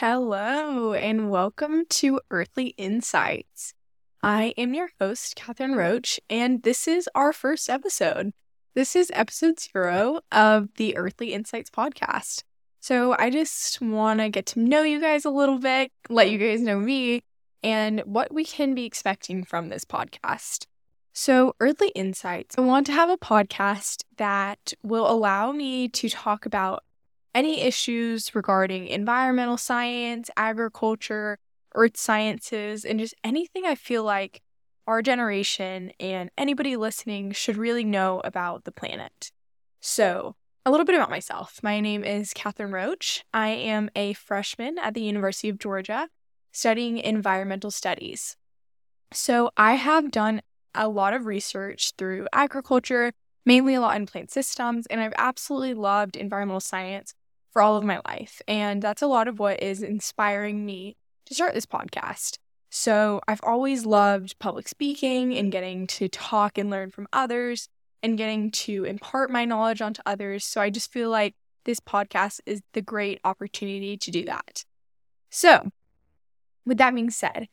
Hello, and welcome to Earthly Insights. I am your host, Catherine Roach, and this is our first episode. This is episode zero of the Earthly Insights podcast. So I just want to get to know you guys a little bit, let you guys know me, and what we can be expecting from this podcast. So, Earthly Insights, I want to have a podcast that will allow me to talk about any issues regarding environmental science, agriculture, earth sciences, and just anything I feel like our generation and anybody listening should really know about the planet. So, a little bit about myself. My name is Catherine Roach. I am a freshman at the University of Georgia studying environmental studies. So, I have done a lot of research through agriculture, mainly a lot in plant systems, and I've absolutely loved environmental science for all of my life. And that's a lot of what is inspiring me to start this podcast. So I've always loved public speaking and getting to talk and learn from others and getting to impart my knowledge onto others. So I just feel like this podcast is the great opportunity to do that. So, with that being said,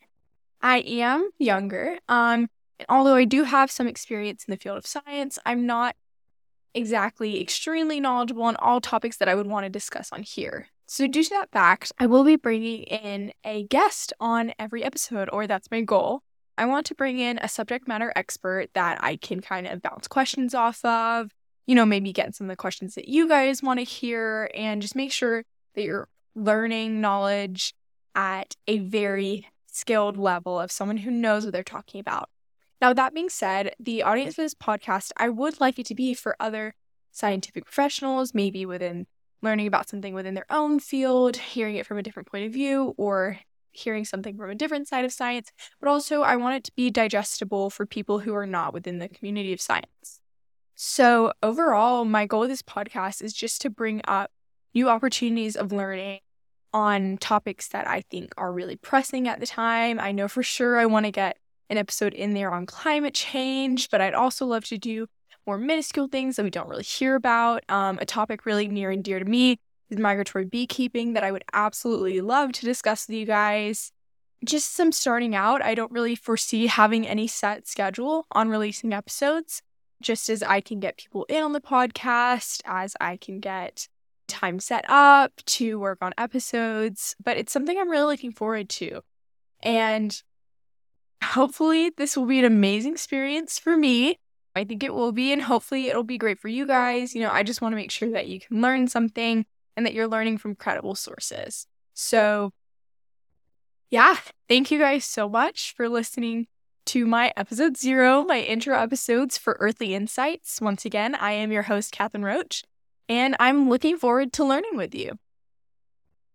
I am younger. Um, and although I do have some experience in the field of science, I'm not exactly extremely knowledgeable on all topics that I would want to discuss on here. So, due to that fact, I will be bringing in a guest on every episode, or that's my goal. I want to bring in a subject matter expert that I can kind of bounce questions off of, you know, maybe get some of the questions that you guys want to hear, and just make sure that you're learning knowledge at a very skilled level of someone who knows what they're talking about. Now, that being said, the audience for this podcast, I would like it to be for other scientific professionals, maybe within learning about something within their own field, hearing it from a different point of view, or hearing something from a different side of science. But also, I want it to be digestible for people who are not within the community of science. So, overall, my goal with this podcast is just to bring up new opportunities of learning on topics that I think are really pressing at the time. I know for sure I want to get an episode in there on climate change, but I'd also love to do more minuscule things that we don't really hear about. Um, a topic really near and dear to me is migratory beekeeping that I would absolutely love to discuss with you guys. Just some starting out, I don't really foresee having any set schedule on releasing episodes, just as I can get people in on the podcast, as I can get time set up to work on episodes. But it's something I'm really looking forward to. And hopefully this will be an amazing experience for me. I think it will be, and hopefully it'll be great for you guys. You know, I just want to make sure that you can learn something and that you're learning from credible sources. So, yeah, thank you guys so much for listening to my episode zero, my intro episodes for Earthly Insights. Once again, I am your host, Catherine Roach, and I'm looking forward to learning with you.